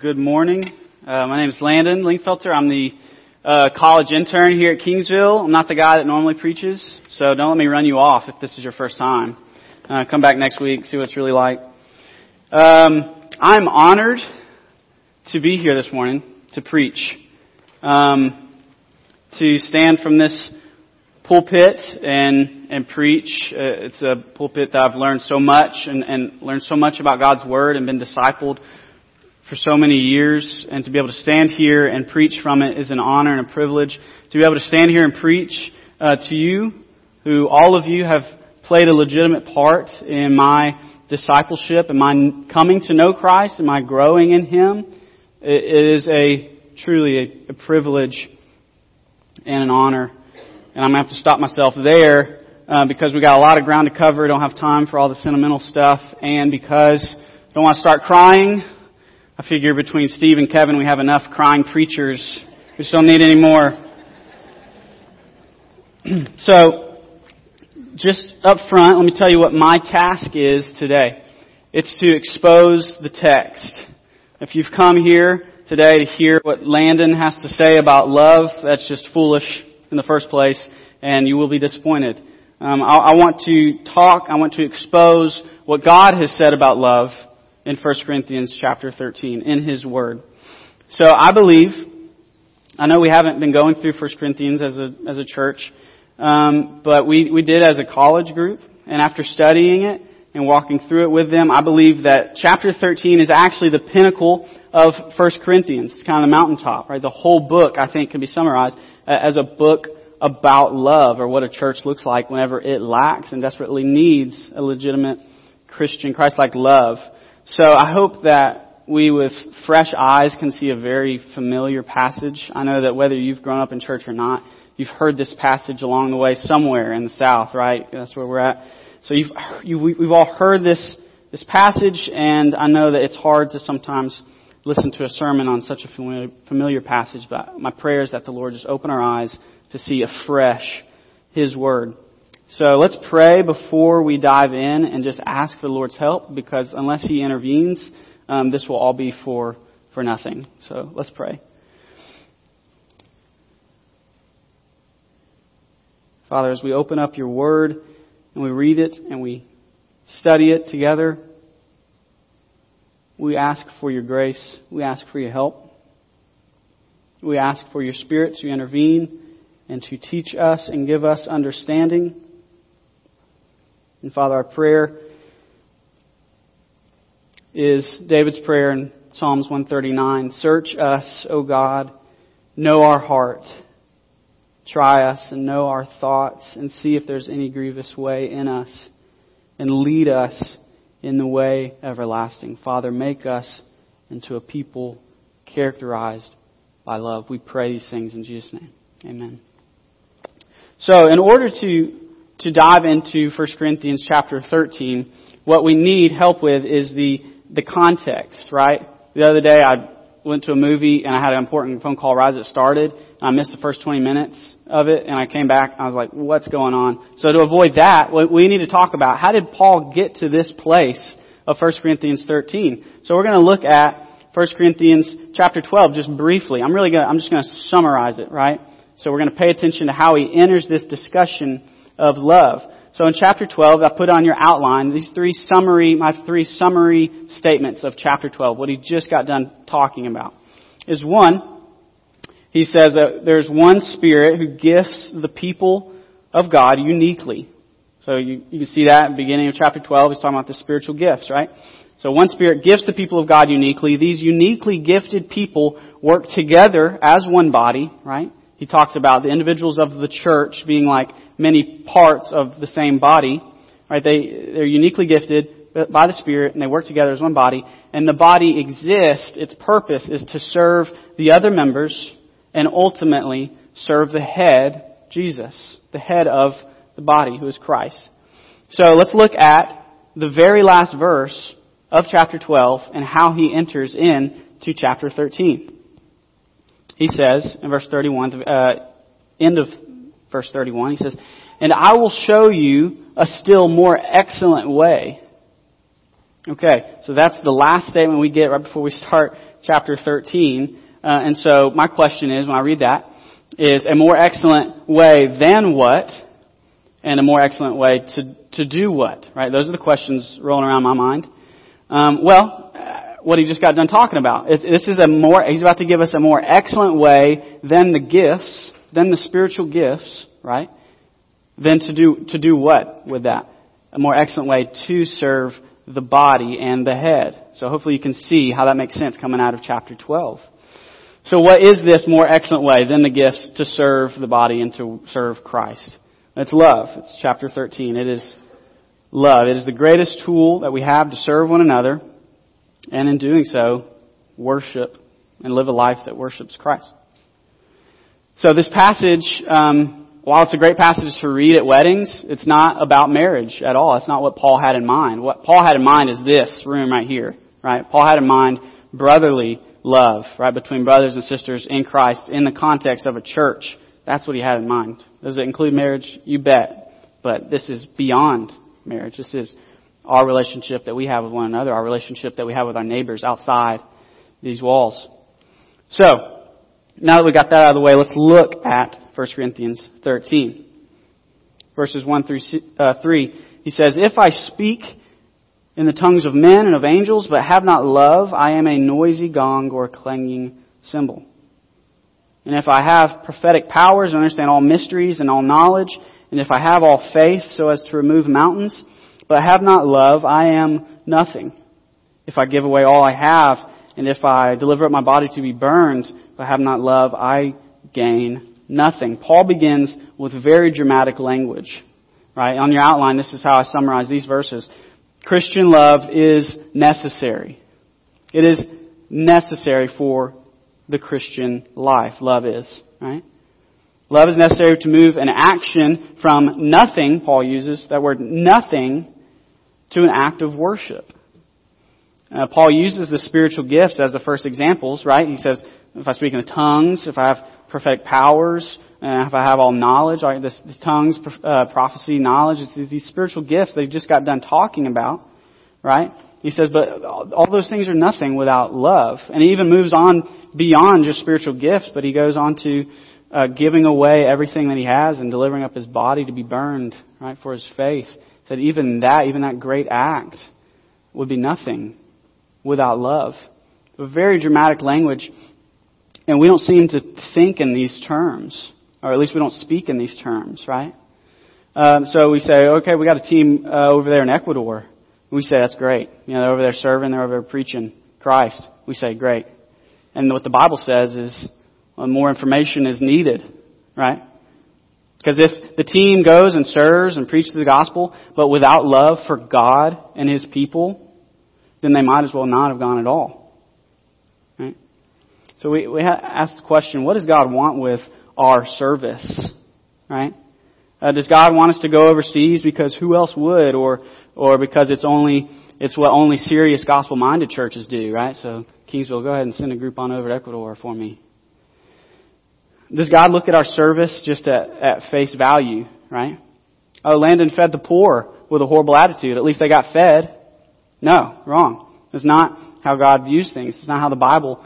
Good morning. Uh, my name is Landon Linkfelter. I'm the uh, college intern here at Kingsville. I'm not the guy that normally preaches, so don't let me run you off if this is your first time. Uh, come back next week, see what it's really like. Um, I'm honored to be here this morning to preach, um, to stand from this pulpit and and preach. Uh, it's a pulpit that I've learned so much and, and learned so much about God's Word and been discipled for so many years. And to be able to stand here and preach from it is an honor and a privilege. To be able to stand here and preach uh, to you, who all of you have played a legitimate part in my discipleship and my coming to know Christ and my growing in Him. It is a truly a, a privilege and an honor. And I'm to have to stop myself there uh, because we got a lot of ground to cover. Don't have time for all the sentimental stuff, and because I don't want to start crying. I figure between Steve and Kevin, we have enough crying preachers. We don't need any more. so, just up front, let me tell you what my task is today. It's to expose the text. If you've come here today to hear what Landon has to say about love, that's just foolish in the first place, and you will be disappointed. Um, I, I want to talk, I want to expose what God has said about love in 1 Corinthians chapter 13 in His Word. So I believe, I know we haven't been going through 1 Corinthians as a, as a church, um, but we, we did as a college group, and after studying it and walking through it with them, I believe that chapter 13 is actually the pinnacle of 1 Corinthians. It's kind of the mountaintop, right? The whole book, I think, can be summarized as a book about love or what a church looks like whenever it lacks and desperately needs a legitimate Christian, Christ-like love. So I hope that we with fresh eyes can see a very familiar passage. I know that whether you've grown up in church or not, you've heard this passage along the way somewhere in the South, right? That's where we're at. So you've, you, we've all heard this, this passage and I know that it's hard to sometimes listen to a sermon on such a familiar, familiar passage, but my prayer is that the Lord just open our eyes to see afresh His Word. So let's pray before we dive in and just ask for the Lord's help because unless He intervenes, um, this will all be for, for nothing. So let's pray. Father, as we open up your Word and we read it and we study it together, we ask for your grace. We ask for your help. We ask for your Spirit to intervene and to teach us and give us understanding. And Father, our prayer is David's prayer in Psalms 139. Search us, O God, know our heart. Try us and know our thoughts and see if there's any grievous way in us and lead us in the way everlasting. Father, make us into a people characterized by love. We pray these things in Jesus' name. Amen. So, in order to, to dive into 1 Corinthians chapter 13, what we need help with is the, the context, right? The other day I went to a movie and I had an important phone call right as it started. And I missed the first 20 minutes of it and I came back and I was like, what's going on? So to avoid that, we need to talk about how did Paul get to this place of 1 Corinthians 13? So we're going to look at 1 Corinthians chapter 12 just briefly. I'm really going to, I'm just going to summarize it, right? So we're going to pay attention to how he enters this discussion of love. So in chapter 12, I put on your outline these three summary, my three summary statements of chapter 12, what he just got done talking about. Is one, he says that there's one Spirit who gifts the people of God uniquely. So you, you can see that at the beginning of chapter 12, he's talking about the spiritual gifts, right? So one Spirit gifts the people of God uniquely. These uniquely gifted people work together as one body, right? He talks about the individuals of the church being like many parts of the same body. Right? They, they're uniquely gifted by the Spirit and they work together as one body. And the body exists, its purpose is to serve the other members and ultimately serve the head, Jesus, the head of the body, who is Christ. So let's look at the very last verse of chapter 12 and how he enters in to chapter 13 he says in verse 31, uh, end of verse 31, he says, And I will show you a still more excellent way. Okay, so that's the last statement we get right before we start chapter 13. Uh, and so my question is, when I read that, is a more excellent way than what? And a more excellent way to, to do what? Right? Those are the questions rolling around my mind. Um, well, uh, what he just got done talking about. This is a more, he's about to give us a more excellent way than the gifts, than the spiritual gifts, right? Then to do, to do what with that? A more excellent way to serve the body and the head. So hopefully you can see how that makes sense coming out of chapter 12. So what is this more excellent way than the gifts to serve the body and to serve Christ? It's love. It's chapter 13. It is love. It is the greatest tool that we have to serve one another, and in doing so, worship and live a life that worships Christ. So this passage, um, while it's a great passage to read at weddings, it's not about marriage at all. It's not what Paul had in mind. What Paul had in mind is this room right here, right? Paul had in mind brotherly love, right, between brothers and sisters in Christ in the context of a church. That's what he had in mind. Does it include marriage? You bet. But this is beyond marriage. This is our relationship that we have with one another, our relationship that we have with our neighbors outside these walls. So, now that we got that out of the way, let's look at 1 Corinthians 13. Verses 1 through uh, 3. He says, If I speak in the tongues of men and of angels, but have not love, I am a noisy gong or a clanging cymbal. And if I have prophetic powers and understand all mysteries and all knowledge, and if I have all faith so as to remove mountains, but have not love, I am nothing. If I give away all I have, and if I deliver up my body to be burned, but have not love, I gain nothing. Paul begins with very dramatic language. Right? On your outline, this is how I summarize these verses. Christian love is necessary. It is necessary for the Christian life. Love is, right? Love is necessary to move an action from nothing, Paul uses that word nothing, to an act of worship. Uh, Paul uses the spiritual gifts as the first examples, right? He says, if I speak in tongues, if I have prophetic powers, uh, if I have all knowledge, right, this, this tongues, uh, prophecy, knowledge, it's these spiritual gifts they've just got done talking about, right? He says, but all those things are nothing without love. And he even moves on beyond just spiritual gifts, but he goes on to uh, giving away everything that he has and delivering up his body to be burned, right, for his faith. He said even that, even that great act would be nothing without love. A very dramatic language. And we don't seem to think in these terms, or at least we don't speak in these terms, right? Um, so we say, okay, we got a team uh, over there in Ecuador. We say that's great. You know, they're over there serving, they're over there preaching Christ. We say great. And what the Bible says is, well, more information is needed, right? Because if the team goes and serves and preaches the gospel, but without love for God and His people, then they might as well not have gone at all. Right? So we, we ask the question, what does God want with our service? Right? Uh, does God want us to go overseas because who else would, or or because it's only it's what only serious gospel-minded churches do, right? So Kingsville, go ahead and send a group on over to Ecuador for me. Does God look at our service just at, at face value, right? Oh, Landon fed the poor with a horrible attitude. At least they got fed. No, wrong. It's not how God views things. It's not how the Bible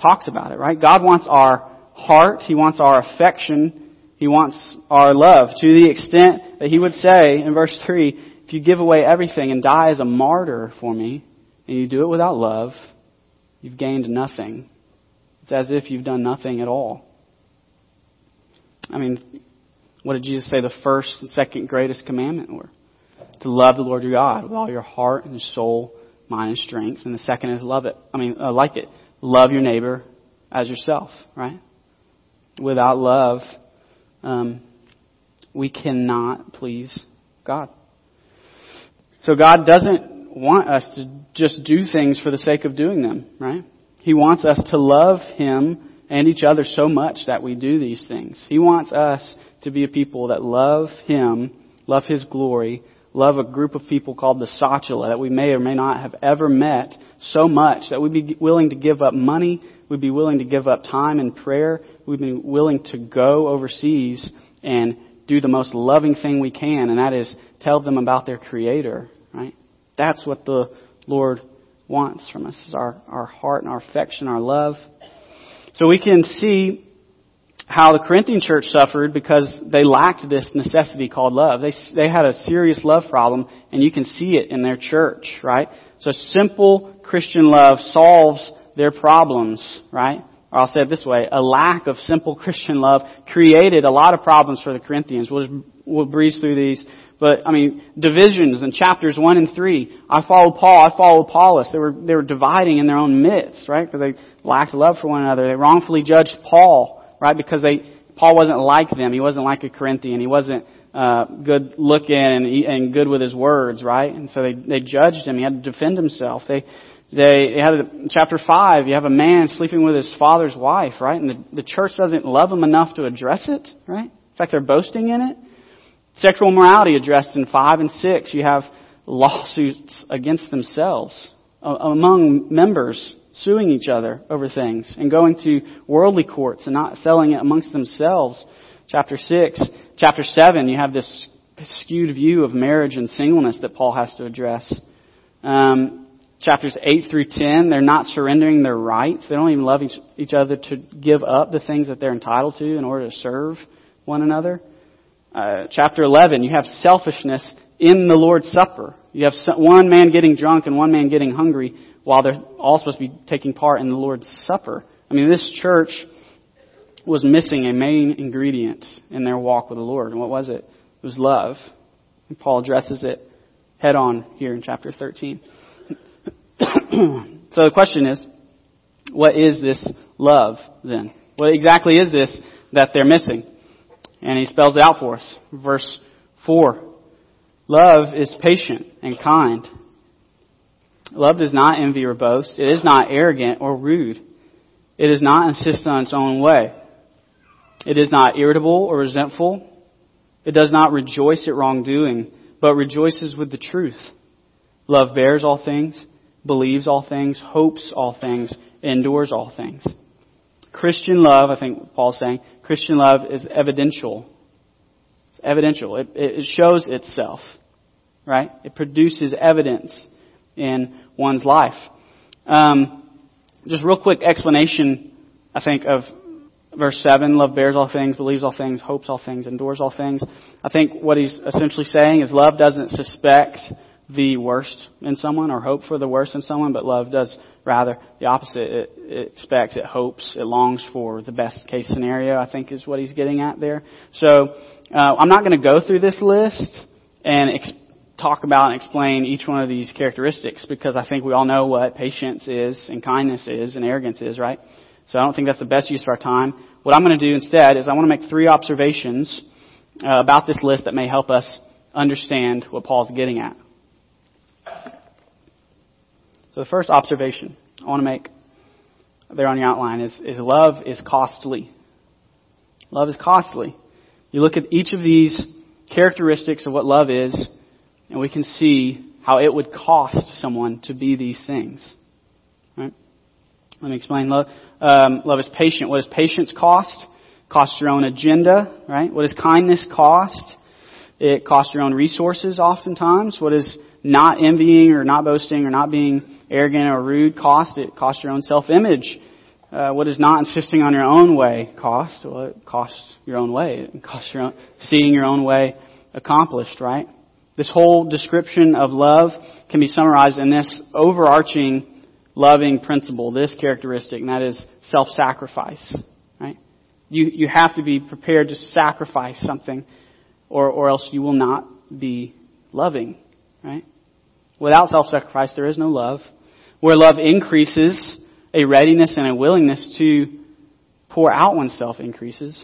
talks about it, right? God wants our heart. He wants our affection. He wants our love to the extent that He would say in verse 3, if you give away everything and die as a martyr for me, and you do it without love, you've gained nothing. It's as if you've done nothing at all. I mean, what did Jesus say the first and second greatest commandment were? To love the Lord your God with all your heart and soul, mind and strength. And the second is love it. I mean, uh, like it. Love your neighbor as yourself, right? Without love, um, we cannot please God. So God doesn't want us to just do things for the sake of doing them, right? He wants us to love Him and each other so much that we do these things. He wants us to be a people that love Him, love His glory, love a group of people called the Sachala that we may or may not have ever met so much that we'd be willing to give up money, we'd be willing to give up time and prayer, we'd be willing to go overseas and do the most loving thing we can, and that is tell them about their Creator, right? That's what the Lord wants from us is our, our heart and our affection, our love. So we can see how the Corinthian church suffered because they lacked this necessity called love. They, they had a serious love problem, and you can see it in their church, right? So simple Christian love solves their problems, right? Or I'll say it this way, a lack of simple Christian love created a lot of problems for the Corinthians. We'll, we'll breeze through these. But, I mean, divisions in chapters 1 and 3. I follow Paul, I follow Apollos. They were, they were dividing in their own midst, right? Because they lacked love for one another. They wrongfully judged Paul right? Because they, Paul wasn't like them. He wasn't like a Corinthian. He wasn't uh, good looking and, and good with his words, right? And so they they judged him. He had to defend himself. They they, they had a, chapter five. You have a man sleeping with his father's wife, right? And the, the church doesn't love him enough to address it, right? In fact, they're boasting in it. Sexual morality addressed in five and six. You have lawsuits against themselves among members suing each other over things and going to worldly courts and not selling it amongst themselves. Chapter 6. Chapter 7, you have this skewed view of marriage and singleness that Paul has to address. Um, chapters 8 through 10, they're not surrendering their rights. They don't even love each, each other to give up the things that they're entitled to in order to serve one another. Uh, chapter 11, you have selfishness in the Lord's Supper. You have one man getting drunk and one man getting hungry while they're all supposed to be taking part in the Lord's Supper. I mean, this church was missing a main ingredient in their walk with the Lord. And what was it? It was love. And Paul addresses it head on here in chapter 13. so the question is, what is this love then? What exactly is this that they're missing? And he spells it out for us. Verse 4. Love is patient and kind. Love does not envy or boast. It is not arrogant or rude. It does not insist on its own way. It is not irritable or resentful. It does not rejoice at wrongdoing, but rejoices with the truth. Love bears all things, believes all things, hopes all things, endures all things. Christian love, I think Paul's saying, Christian love is evidential. It's evidential. It, it shows itself, right? It produces evidence in one's life. Um, just real quick explanation, I think, of verse 7 love bears all things, believes all things, hopes all things, endures all things. I think what he's essentially saying is love doesn't suspect the worst in someone or hope for the worst in someone, but love does rather the opposite. It, it expects, it hopes, it longs for the best case scenario, I think is what he's getting at there. So, uh, I'm not going to go through this list and ex- talk about and explain each one of these characteristics because I think we all know what patience is and kindness is and arrogance is, right? So I don't think that's the best use of our time. What I'm going to do instead is I want to make three observations uh, about this list that may help us understand what Paul's getting at. So the first observation I want to make there on your outline is, is love is costly. Love is costly. You look at each of these characteristics of what love is, and we can see how it would cost someone to be these things. Right? Let me explain. Love, um, love is patient. What does patience cost? Cost your own agenda, right? What does kindness cost? It costs your own resources oftentimes. What does not envying or not boasting or not being arrogant or rude cost? It costs your own self-image. Uh, what does not insisting on your own way cost? Well, it costs your own way. It costs your own, seeing your own way accomplished, right? This whole description of love can be summarized in this overarching loving principle, this characteristic, and that is self-sacrifice. Right? You, you have to be prepared to sacrifice something, or, or else you will not be loving. Right? Without self-sacrifice, there is no love. Where love increases, a readiness and a willingness to pour out oneself increases.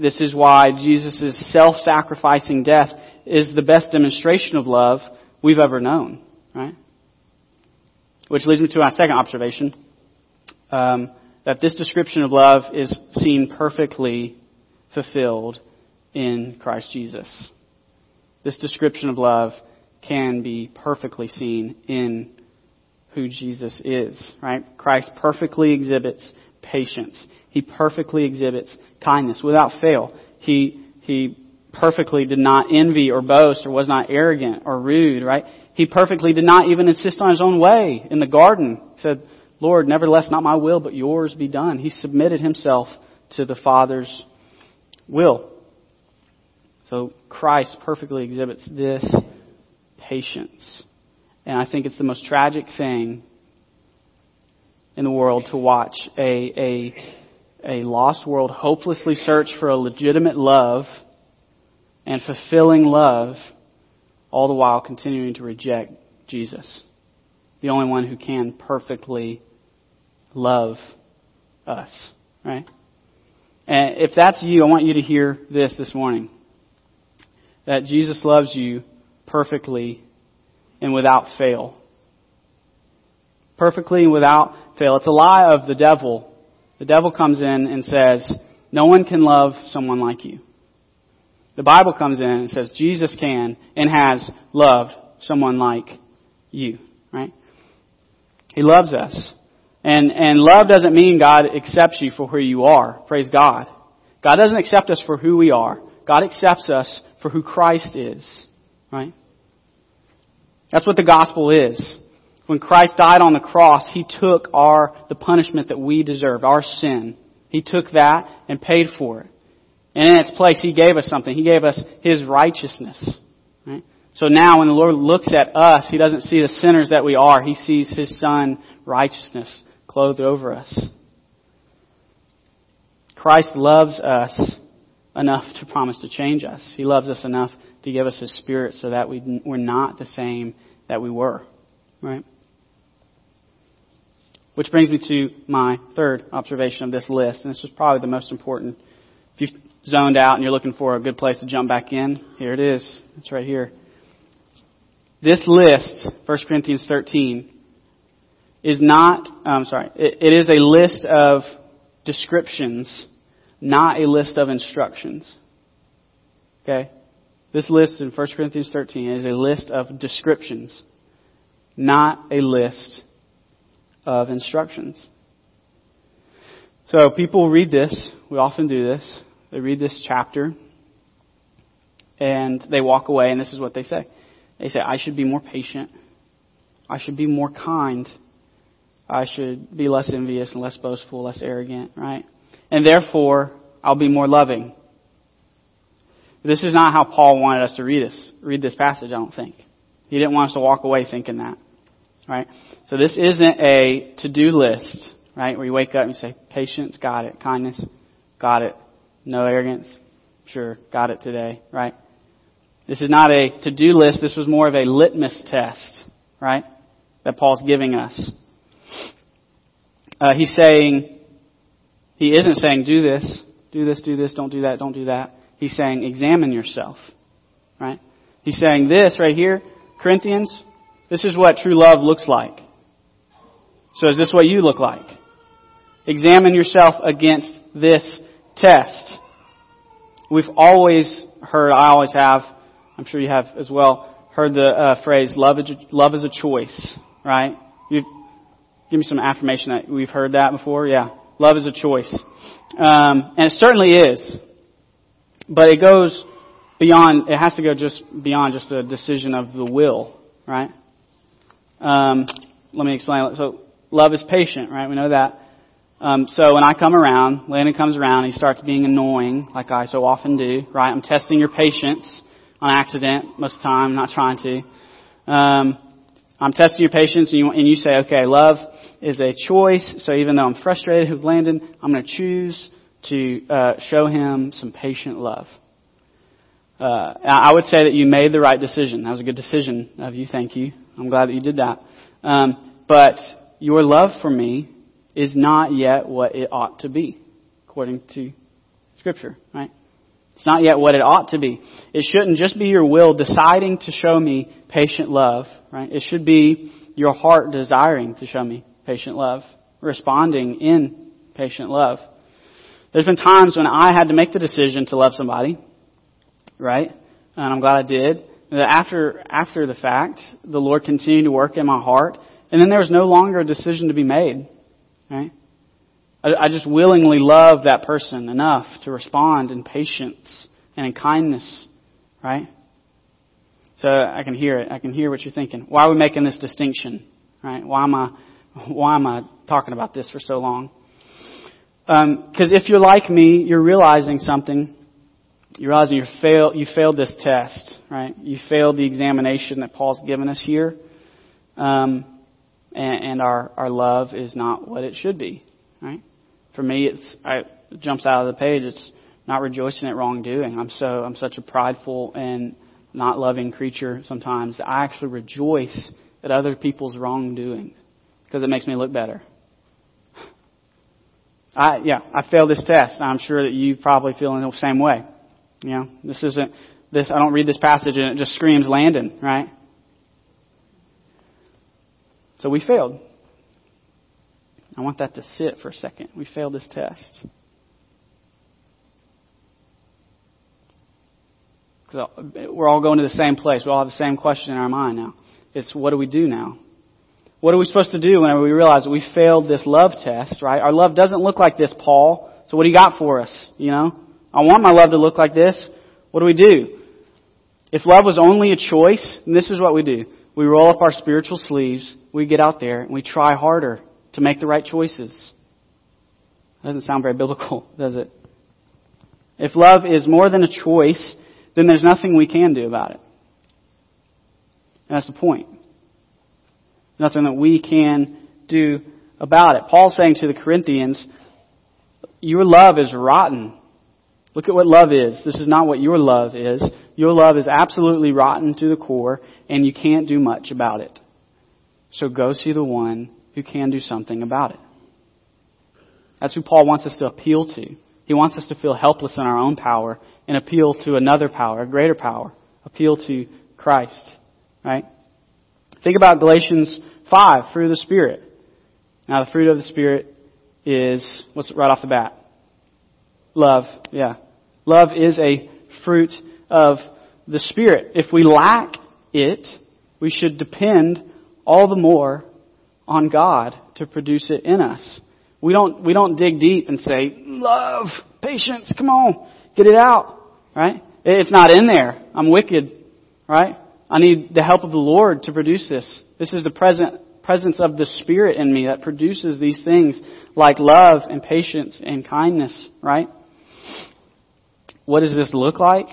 This is why Jesus' self-sacrificing death is the best demonstration of love we've ever known, right? Which leads me to my second observation, um, that this description of love is seen perfectly fulfilled in Christ Jesus. This description of love can be perfectly seen in who Jesus is, right? Christ perfectly exhibits patience. He perfectly exhibits kindness without fail. He, he perfectly did not envy or boast or was not arrogant or rude, right? He perfectly did not even insist on his own way in the garden. He said, Lord, nevertheless, not my will, but yours be done. He submitted himself to the Father's will. So Christ perfectly exhibits this patience. And I think it's the most tragic thing in the world to watch a, a, a lost world hopelessly search for a legitimate love and fulfilling love, all the while continuing to reject Jesus, the only one who can perfectly love us, right? And if that's you, I want you to hear this this morning. That Jesus loves you perfectly and without fail. Perfectly and without fail. It's a lie of the devil. The devil comes in and says, no one can love someone like you. The Bible comes in and says Jesus can and has loved someone like you, right? He loves us. And, and love doesn't mean God accepts you for who you are. Praise God. God doesn't accept us for who we are. God accepts us for who Christ is, right? That's what the gospel is. When Christ died on the cross, He took our, the punishment that we deserved, our sin. He took that and paid for it. And in its place, He gave us something. He gave us His righteousness. Right? So now when the Lord looks at us, He doesn't see the sinners that we are. He sees His Son righteousness clothed over us. Christ loves us enough to promise to change us. He loves us enough to give us His Spirit so that we, we're not the same that we were. Right? Which brings me to my third observation of this list, and this was probably the most important. If you've zoned out and you're looking for a good place to jump back in, here it is. It's right here. This list, 1 Corinthians 13, is not, I'm sorry, it, it is a list of descriptions, not a list of instructions. Okay? This list in 1 Corinthians 13 is a list of descriptions, not a list of instructions. So people read this. We often do this. They read this chapter and they walk away and this is what they say. They say, I should be more patient. I should be more kind. I should be less envious and less boastful, less arrogant, right? And therefore, I'll be more loving. This is not how Paul wanted us to read this, read this passage, I don't think. He didn't want us to walk away thinking that. Right? So this isn't a to-do list, right? Where you wake up and you say, patience, got it. Kindness, got it. No arrogance, sure, got it today, right? This is not a to-do list. This was more of a litmus test, right? That Paul's giving us. Uh, he's saying, he isn't saying do this, do this, do this, don't do that, don't do that. He's saying examine yourself, right? He's saying this right here, Corinthians, this is what true love looks like. So is this what you look like? Examine yourself against this test. We've always heard, I always have, I'm sure you have as well, heard the uh, phrase, love love is a choice, right? you give me some affirmation that we've heard that before. Yeah. Love is a choice. Um, and it certainly is. But it goes beyond, it has to go just beyond just a decision of the will, right? Um, let me explain. So, love is patient, right? We know that. Um, so when I come around, Landon comes around, he starts being annoying, like I so often do, right? I'm testing your patience on accident most of the time, not trying to. Um, I'm testing your patience, and you, and you say, okay, love is a choice. So even though I'm frustrated with Landon, I'm going to choose to uh, show him some patient love. Uh, I would say that you made the right decision. That was a good decision of you. Thank you. I'm glad that you did that. Um, but your love for me is not yet what it ought to be, according to Scripture, right? It's not yet what it ought to be. It shouldn't just be your will deciding to show me patient love, right? It should be your heart desiring to show me patient love, responding in patient love. There's been times when I had to make the decision to love somebody, right? And I'm glad I did. After, after the fact, the Lord continued to work in my heart, and then there was no longer a decision to be made, right? I, I just willingly love that person enough to respond in patience and in kindness right? So I can hear it. I can hear what you're thinking. Why are we making this distinction? Right? Why am I, why am I talking about this for so long? Because um, if you're like me, you're realizing something. You're realizing you failed, you failed this test, right? You failed the examination that Paul's given us here. Um, and, and our, our love is not what it should be, right? For me, it's, I, it jumps out of the page. It's not rejoicing at wrongdoing. I'm so, I'm such a prideful and not loving creature sometimes. I actually rejoice at other people's wrongdoings because it makes me look better. I, yeah, I failed this test. I'm sure that you probably feel in the same way. You know, this isn't, this, I don't read this passage and it just screams Landon, right? So we failed. I want that to sit for a second. We failed this test. We're all going to the same place. We all have the same question in our mind now. It's what do we do now? What are we supposed to do whenever we realize that we failed this love test, right? Our love doesn't look like this, Paul. So what do you got for us? You know? I want my love to look like this. What do we do? If love was only a choice, this is what we do. We roll up our spiritual sleeves, we get out there, and we try harder to make the right choices. Doesn't sound very biblical, does it? If love is more than a choice, then there's nothing we can do about it. And that's the point. Nothing that we can do about it. Paul's saying to the Corinthians, your love is rotten. Look at what love is. This is not what your love is. Your love is absolutely rotten to the core, and you can't do much about it. So go see the one who can do something about it. That's who Paul wants us to appeal to. He wants us to feel helpless in our own power and appeal to another power, a greater power. Appeal to Christ. Right? Think about Galatians 5, fruit of the Spirit. Now the fruit of the Spirit is, what's right off the bat? Love. Yeah. Love is a fruit of the Spirit. If we lack it, we should depend all the more on God to produce it in us. We don't, we don't dig deep and say, love, patience, come on, get it out, right? It's not in there. I'm wicked, right? I need the help of the Lord to produce this. This is the present, presence of the Spirit in me that produces these things like love and patience and kindness, right? What does this look like?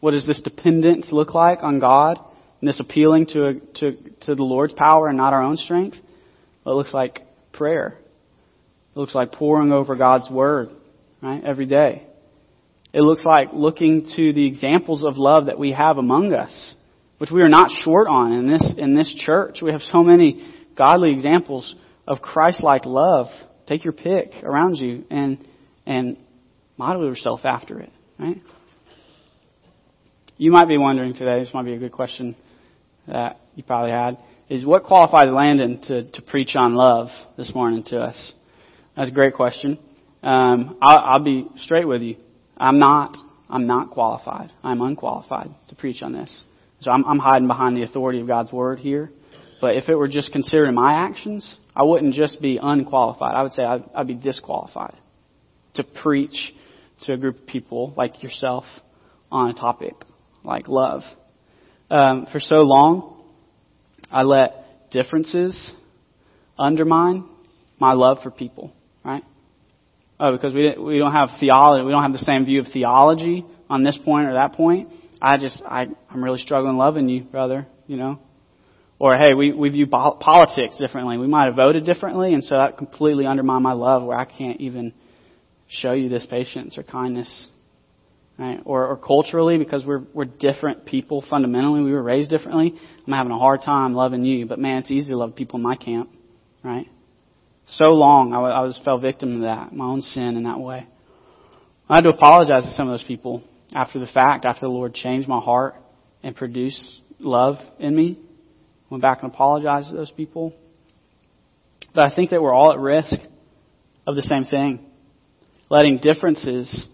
What does this dependence look like on God? And this appealing to, to, to the Lord's power and not our own strength? Well, it looks like prayer. It looks like pouring over God's Word, right, every day. It looks like looking to the examples of love that we have among us, which we are not short on in this, in this church. We have so many godly examples of Christ-like love. Take your pick around you and, and model yourself after it, right? You might be wondering today, this might be a good question that you probably had, is what qualifies Landon to, to preach on love this morning to us? That's a great question. Um, I'll, I'll be straight with you. I'm not. I'm not qualified. I'm unqualified to preach on this. So I'm, I'm hiding behind the authority of God's word here. But if it were just considering my actions, I wouldn't just be unqualified. I would say I'd, I'd be disqualified to preach to a group of people like yourself on a topic like love. Um, for so long, I let differences undermine my love for people right? Oh, because we we don't have theology, we don't have the same view of theology on this point or that point. I just I I'm really struggling loving you, brother. You know, or hey, we we view politics differently. We might have voted differently, and so that completely undermined my love, where I can't even show you this patience or kindness, right? Or or culturally, because we're we're different people fundamentally. We were raised differently. I'm having a hard time loving you, but man, it's easy to love people in my camp, right? So long, I, I was fell victim to that, my own sin in that way. I had to apologize to some of those people after the fact, after the Lord changed my heart and produced love in me. Went back and apologized to those people. But I think that we're all at risk of the same thing. Letting differences,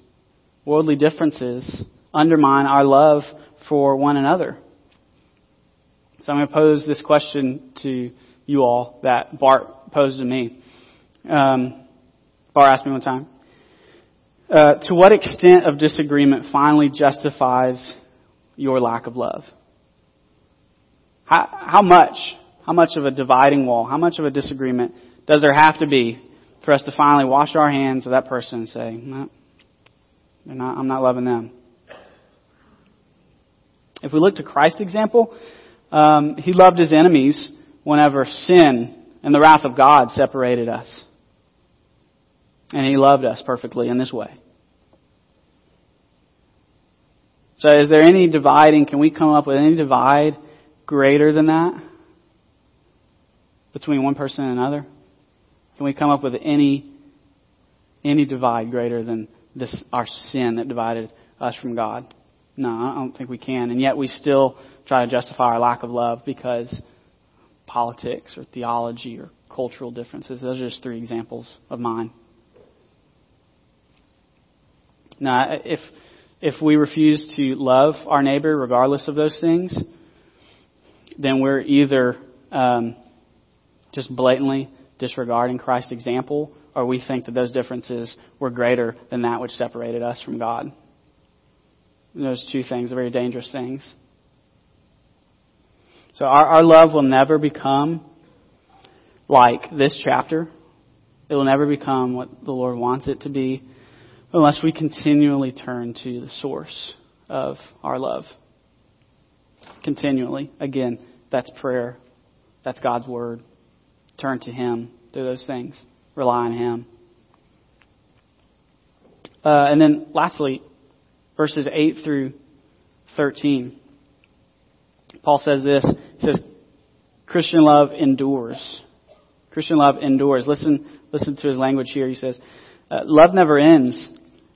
worldly differences, undermine our love for one another. So I'm going to pose this question to you all that Bart posed to me. Um, Bart asked me one time, uh, to what extent of disagreement finally justifies your lack of love? How, how much, how much of a dividing wall, how much of a disagreement does there have to be for us to finally wash our hands of that person and say, no, they're not, I'm not loving them? If we look to Christ's example, um, he loved his enemies whenever sin and the wrath of God separated us. And he loved us perfectly in this way. So is there any dividing, can we come up with any divide greater than that? Between one person and another? Can we come up with any, any divide greater than this, our sin that divided us from God? No, I don't think we can. And yet we still try to justify our lack of love because politics or theology or cultural differences. Those are just three examples of mine. Now, if, if we refuse to love our neighbor regardless of those things, then we're either um, just blatantly disregarding Christ's example, or we think that those differences were greater than that which separated us from God. Those two things are very dangerous things. So our, our love will never become like this chapter. It will never become what the Lord wants it to be unless we continually turn to the source of our love. Continually. Again, that's prayer. That's God's Word. Turn to Him through those things. Rely on Him. Uh, and then lastly, verses 8 through 13. Paul says this. He says, Christian love endures. Christian love endures. Listen, listen to his language here. He says, uh, love never ends.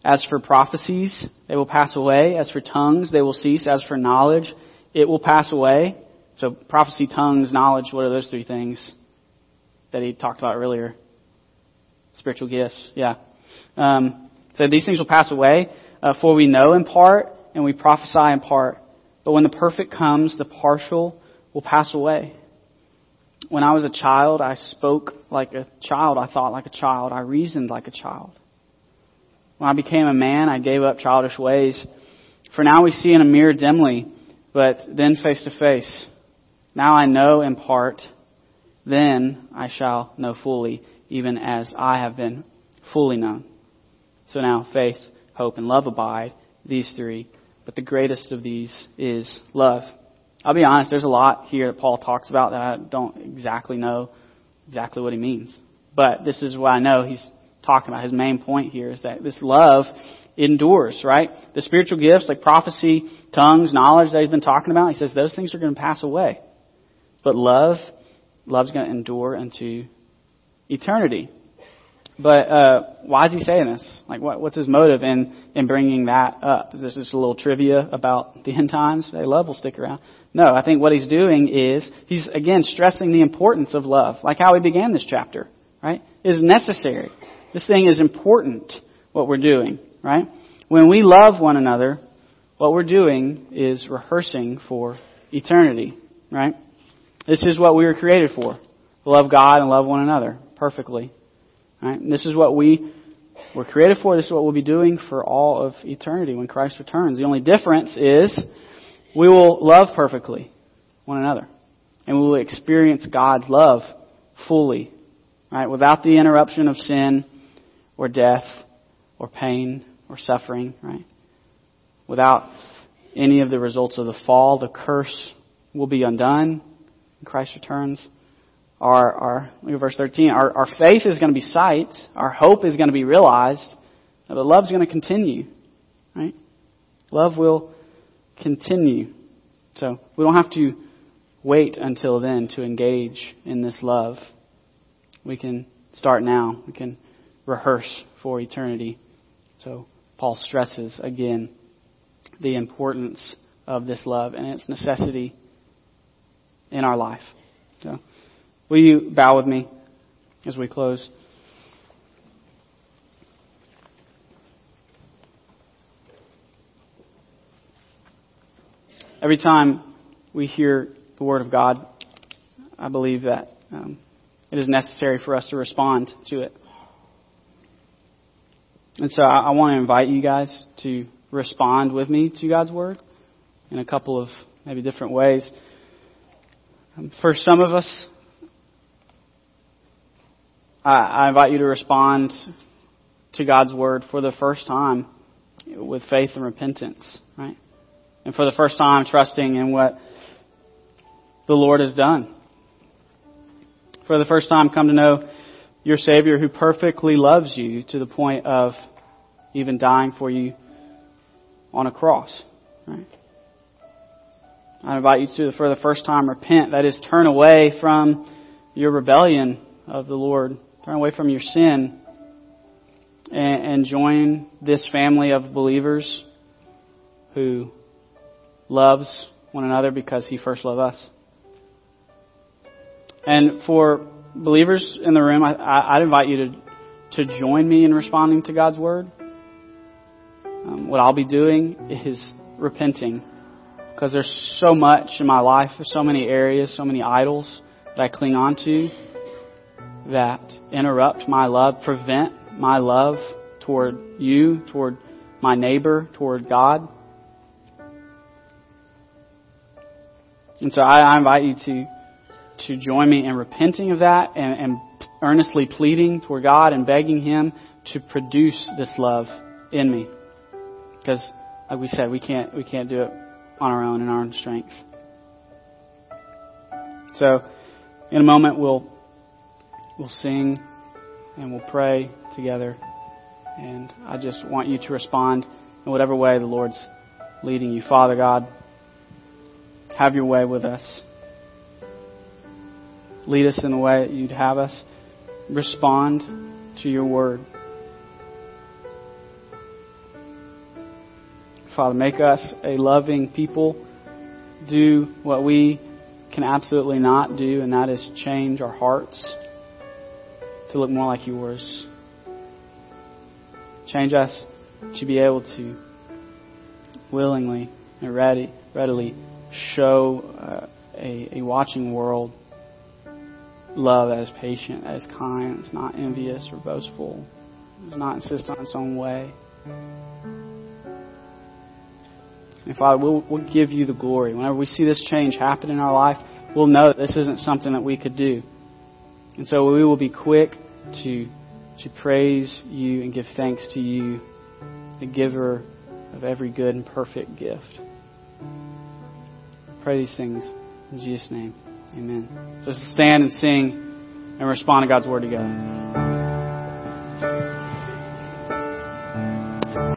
As for prophecies, they will pass away. As for tongues, they will cease. As for knowledge, it will pass away. So prophecy, tongues, knowledge, what are those three things that he talked about earlier? Spiritual gifts, yeah. Um, so these things will pass away, uh, for we know in part and we prophesy in part. But when the perfect comes, the partial will pass away. When I was a child, I spoke like a child. I thought like a child. I reasoned like a child. When I became a man, I gave up childish ways. For now we see in a mirror dimly, but then face to face. Now I know in part, then I shall know fully, even as I have been fully known. So now faith, hope, and love abide, these three, but the greatest of these is love. I'll be honest, there's a lot here that Paul talks about that I don't exactly know exactly what he means. But this is what I know he's talking about. His main point here is that this love endures, right? The spiritual gifts like prophecy, tongues, knowledge that he's been talking about, he says those things are going to pass away. But love, love's going to endure into eternity. But uh, why is he saying this? Like, what, what's his motive in in bringing that up? Is this just a little trivia about the end times? Hey, love will stick around. No, I think what he's doing is he's again stressing the importance of love, like how he began this chapter. Right? Is necessary. This thing is important. What we're doing, right? When we love one another, what we're doing is rehearsing for eternity, right? This is what we were created for. To love God and love one another perfectly. Right? And this is what we were created for. This is what we'll be doing for all of eternity when Christ returns. The only difference is we will love perfectly one another. And we will experience God's love fully. Right? Without the interruption of sin or death or pain or suffering, right? Without any of the results of the fall, the curse will be undone Christ returns. Our, our look at verse 13. Our, our faith is going to be sight. Our hope is going to be realized. But love's going to continue, right? Love will continue. So we don't have to wait until then to engage in this love. We can start now. We can rehearse for eternity. So Paul stresses again the importance of this love and its necessity in our life. So, will you bow with me as we close? Every time we hear the Word of God, I believe that um, it is necessary for us to respond to it. And so I, I want to invite you guys to respond with me to God's Word. in a couple of maybe different ways. Um, for some of us, I, I invite you to respond to God's Word for the first time with faith and repentance, right? And for the first time, trusting in what the Lord has done. For the first time, come to know your Savior who perfectly loves you to the point of even dying for you on a cross, right? I invite you to, for the first time, repent. That is, turn away from your rebellion of the Lord. Turn away from your sin and, and join this family of believers who loves one another because He first loved us. And for believers in the room, I, would invite you to, to join me in responding to God's Word. Um, what I'll be doing is repenting because there's so much in my life, so many areas, so many idols that I cling on to that interrupt my love, prevent my love toward you, toward my neighbor, toward God. And so I, I invite you to to join me in repenting of that and, and earnestly pleading toward God and begging Him to produce this love in me. Because, like we said, we can't we can't do it on our own in our own strength. So, in a moment, we'll we'll sing and we'll pray together. And I just want you to respond in whatever way the Lord's leading you. Father God, have your way with us. Lead us in the way that you'd have us. Respond to your word. Father, make us a loving people. Do what we can absolutely not do, and that is change our hearts to look more like yours. Change us to be able to willingly and ready, readily show uh, a, a watching world love is patient, is kind, that's not envious or boastful, not insist on its own way. Father, we'll, we'll give you the glory. Whenever we see this change happen in our life, we'll know that this isn't something that we could do. And so we will be quick to, to praise you and give thanks to you, the giver of every good and perfect gift. Pray these things in Jesus' name. Amen. So stand and sing and respond to God's word together.